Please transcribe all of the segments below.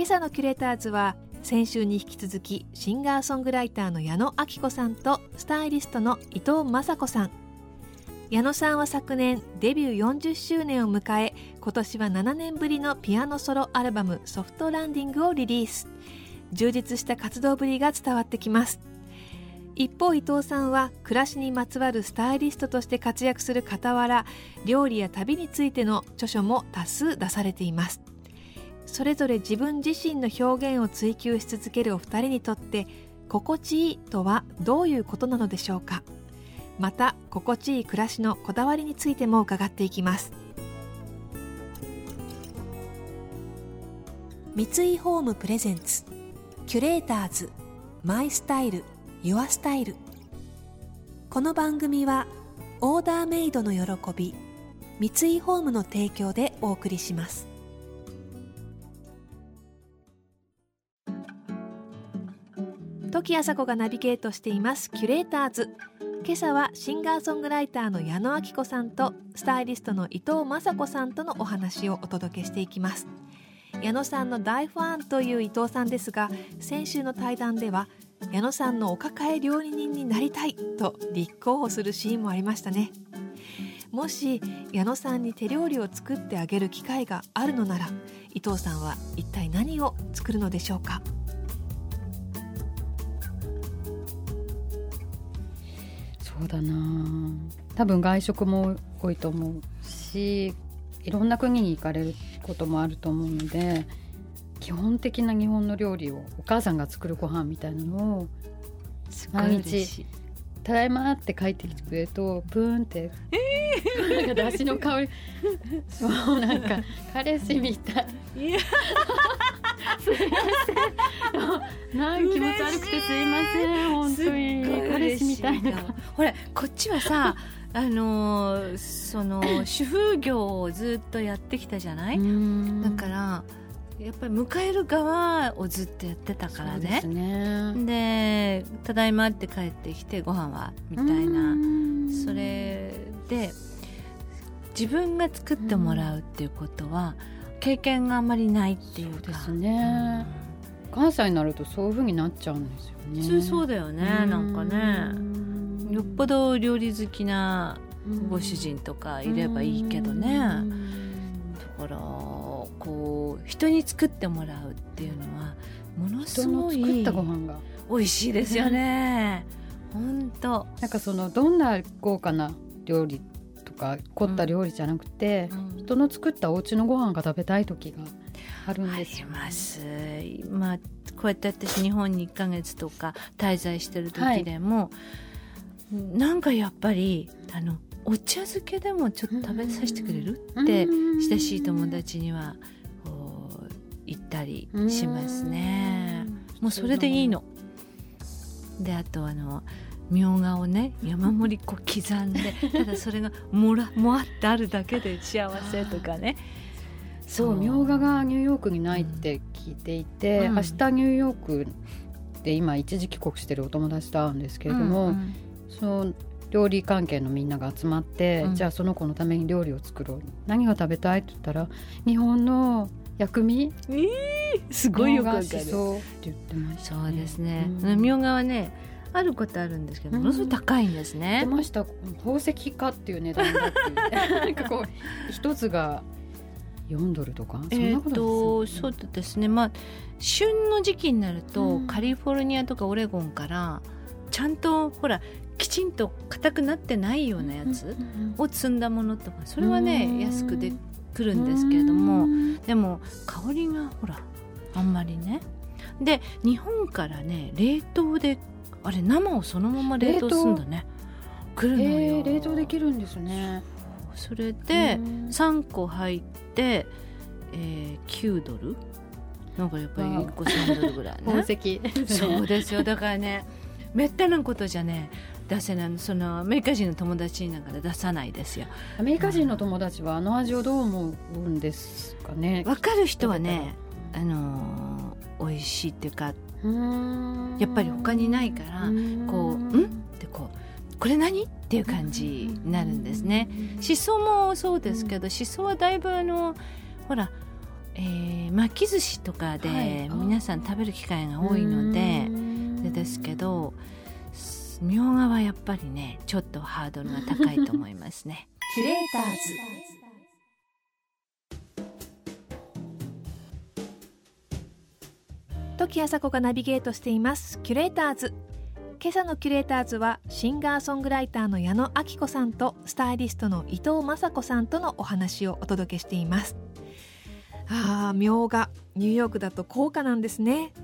今朝のキュレーターズは先週に引き続きシンガーソングライターの矢野明子さんとスタイリストの伊藤雅子さん。矢野さんは昨年デビュー40周年を迎え今年は7年ぶりのピアノソロアルバム「ソフトランディング」をリリース。充実した活動ぶりが伝わってきます。一方伊藤さんは暮らしにまつわるスタイリストとして活躍する傍ら料理や旅についての著書も多数出されています。それぞれ自分自身の表現を追求し続けるお二人にとって心地いいとはどういうことなのでしょうか。また心地いい暮らしのこだわりについても伺っていきます。三井ホームプレゼンツキュレーターズマイスタイルユアスタイル。この番組はオーダーメイドの喜び三井ホームの提供でお送りします。時あさこがナビゲートしています。キュレーターズ。今朝はシンガーソングライターの矢野明子さんとスタイリストの伊藤雅子さんとのお話をお届けしていきます。矢野さんの大ファンという伊藤さんですが先週の対談では矢野さんのお抱え料理人になりたいと立候補するシーンもありましたね。もし矢野さんに手料理を作ってあげる機会があるのなら伊藤さんは一体何を作るのでしょうか？そうだな多分外食も多いと思うしいろんな国に行かれることもあると思うので基本的な日本の料理をお母さんが作るご飯みたいなのを毎日「ただいま」って帰ってきてくれるとプーンって、えー、なんかだしの香りもうなんか彼氏みたい。いやすいません。なん気持ち悪くてすいません。本当に。彼氏みたいな。ほらこっちはさ。あのその主婦業をずっとやってきたじゃない？だからやっぱり迎える側をずっとやってたからね。で、ね、ただいまって帰ってきてご飯はみたいな。それで自分が作ってもらうっていうことは経験があまりないっていうか。ですね、関西になるとそういうふうになっちゃうんですよね。普通そうだよねなんかね。よっぽど料理好きなご主人とかいればいいけどね。だからこう人に作ってもらうっていうのはものすごい作ったご飯が。美味しいですよね。本当なんかそのどんな豪華な料理とか凝った料理じゃなくて、うん、人の作ったお家のご飯が食べたい時があるんですよ、ね、ますまあこうやって私日本に1か月とか滞在してる時でも、はい、なんかやっぱりあのお茶漬けでもちょっと食べさせてくれる？って親しい友達には言ったりしますね。もうそれでいいの。であとあのみょうがをね山盛りこう刻んでただそれがもらもあってあるだけで幸せとかね。そうみょうががニューヨークにないって聞いていて、うん、明日ニューヨークで今一時帰国してるお友達と会うんですけれども、うんうん、その料理関係のみんなが集まって、うん、じゃあその子のために料理を作ろう。何が食べたいって言ったら日本の薬味、えー、すごいよくわかる。そうって言ってました、ね、そうですね。みょうがはねあることあるんですけどものすごい高いんですね。出ました。宝石かっていう値段だって なんかこう一つが4ドルとか？えっとそうですね。まあ旬の時期になると、うん、カリフォルニアとかオレゴンからちゃんとほらきちんと硬くなってないようなやつを積んだものとかそれはね安くでくるんですけれどもでも香りがほらあんまりね。で日本からね冷凍であれ生をそのまま冷凍するんだね。来るのよ。冷凍できるんですねそれで3個入って、えー、9ドル。なんかやっぱり1個3ドルぐらい宝ね石。そうですよ。だからねめったなことじゃね出せない。そのアメリカ人の友達なんかで出さないですよ。アメリカ人の友達はあの味をどう思うんですかね？分かる人はねあのー美味しいっていうかやっぱり他にないからこう「ん?」ってこう「これ何?」っていう感じになるんですね。しそもそうですけど、しそはだいぶあのほら、えー巻き寿司とかはい。であ。皆さん食べる機会が多いので、でですけどすみょうがはやっぱりねちょっとハードルが高いと思いますね。キュレーターズ。時あさこがナビゲートしています。キュレーターズ今朝のキュレーターズはシンガーソングライターの矢野明子さんとスタイリストの伊藤雅子さんとのお話をお届けしています。あーみょうがニューヨークだと高価なんですね。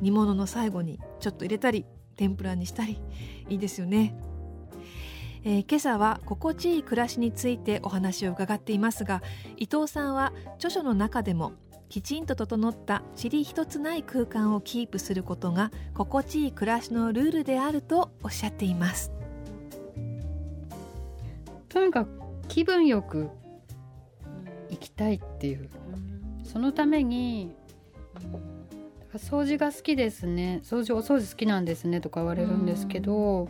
煮物の最後にちょっと入れたり天ぷらにしたりいいですよね。えー今朝は心地いい暮らしについてお話を伺っていますが伊藤さんは著書の中でもきちんと整った塵一つない空間をキープすることが心地いい暮らしのルールであるとおっしゃっています。とにかく気分よく行きたいっていう。そのために掃除が好きですね。掃除お掃除好きなんですね。とか言われるんですけど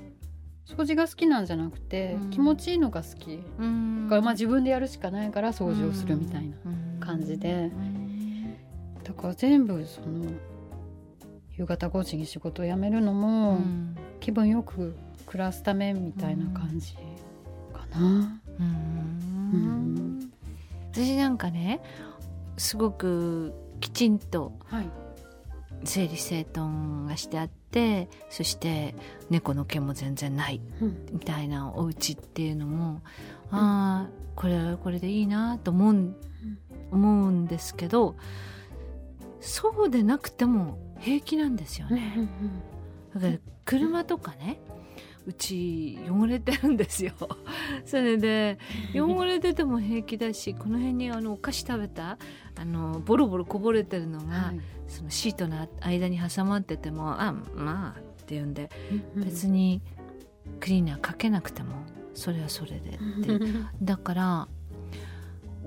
掃除が好きなんじゃなくてうん。気持ちいいのが好き。だうん。からまあ自分でやるしかないから掃除をするみたいな感じでだから全部その夕方5時に仕事を辞めるのも気分よく暮らすためみたいな感じかな。うん。私なんかねすごくきちんとはい。整理整頓がしてあってそして猫の毛も全然ないうん。みたいなお家っていうのも、ああこれはこれでいいなと思うん。思うんですけどそうでなくても平気なんですよね。だから車とかねうち汚れてるんですよ。それで汚れてても平気だしこの辺にあのお菓子食べたあのボロボロこぼれてるのが、はい。そのシートの間に挟まっててもあまあっていうんでうん別にクリーナーかけなくてもそれはそれでって だから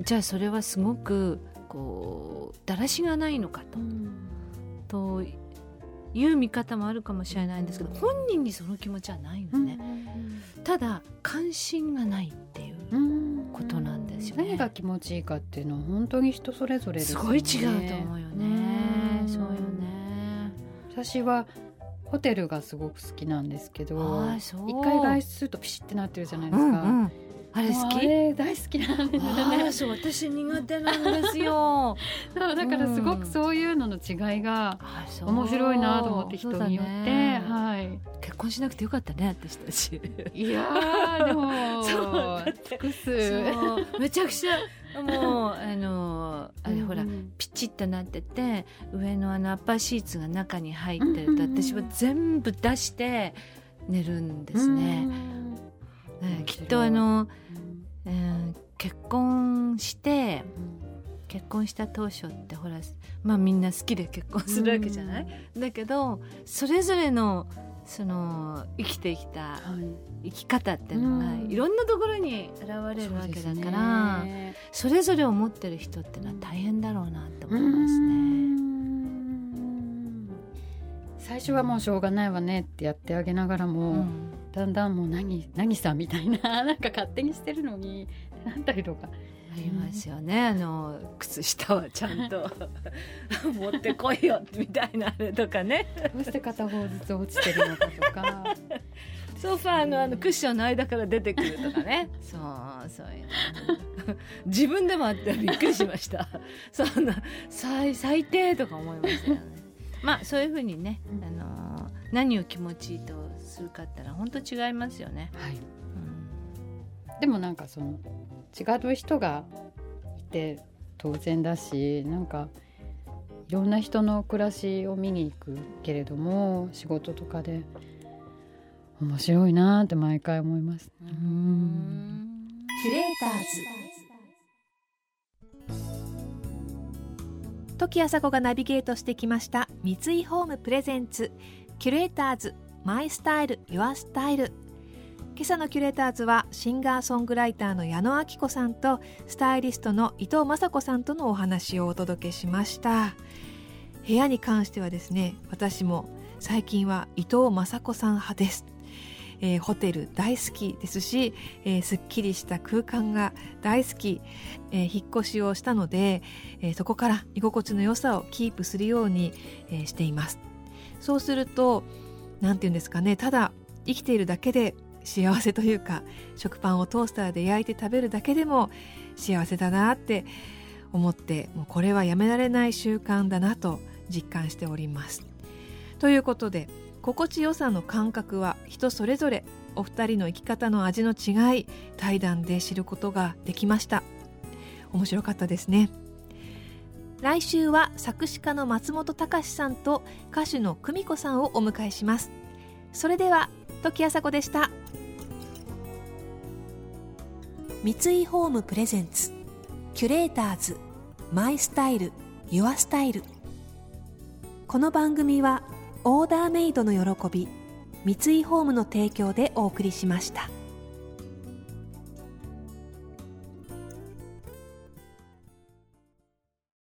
じゃあそれはすごくこうだらしがないのかと。という見方もあるかもしれないんですけど本人にその気持ちはないのね、ただ関心がないっていううん。ことなんですよね。何が気持ちいいかっていうのは本当に人それぞれですよね。すごい違うと思うよね。うん。そうよね。私はホテルがすごく好きなんですけど一回外出するとピシッてなってるじゃないでうすか、んうんあれ好き？れ大好きなんですよあね私苦手なんですよ。だからすごくそういうのの違いが面白いなと思って人によって、ね。はい。結婚しなくてよかったね私たち。いやー でもそう尽くすめちゃくちゃもうあのあれほらうん。ピチッとなってて上のあのアッパーシーツが中に入ってるとうんうんうん私は全部出して寝るんですね。うんきっとあの、うん、結婚して結婚した当初ってほらまあみんな好きで結婚するわけじゃない、だけどそれぞれのその生きてきたはい。生き方っていうのがうん。いろんなところに現れるわけだからそ,、ね。れぞれを持ってる人っていうのは大変だろうなって思いますうね。ん最初はもうしょうがないわねってやってあげながらも、うん。だんだんもう何何さみたいな なんか勝手にしてるのになったりとか。ありますよね、あの靴下はちゃんと 持ってこいよみたいなあれとかね。どうして片方ずつ落ちてるのかとか。ソファーのあのクッションの間から出てくるとかね。そうそういうの。自分でもあってびっくりしました。そんな最最低とか思いましたよねまあそういうふうにね、あの何を気持ちいいとするかってのは本当違いますよね、はい。うん。でもなんかその違う人がいて当然だしなんかいろんな人の暮らしを見に行くけれども仕事とかで面白いなって毎回思います。キュレーターズ時あさこがナビゲートしてきました三井ホームプレゼンツキュレーターズマイスタイルユアスタイル。今朝のキュレーターズはシンガーソングライターの矢野明子さんとスタイリストの伊藤雅子さんとのお話をお届けしました。部屋に関してはですね私も最近は伊藤雅子さん派です。えー、ホテル大好きですし、えー、すっきりした空間が大好き、えー、引っ越しをしたので、え、そこから居心地の良さをキープするように、え、しています。そうすると何て言うんですかねただ生きているだけで幸せというか食パンをトースターで焼いて食べるだけでも幸せだなって思ってもうこれはやめられない習慣だなと実感しております。ということで心地よさの感覚は人それぞれお二人の生き方の味の違い対談で知ることができました。面白かったですね。来週は作詞家の松本隆さんと歌手の久美子さんをお迎えします。それでは時あさこでした。三井ホームプレゼンツキュレーターズマイスタイルユアスタイル。この番組はオーダーメイドの喜び三井ホームの提供でお送りしました。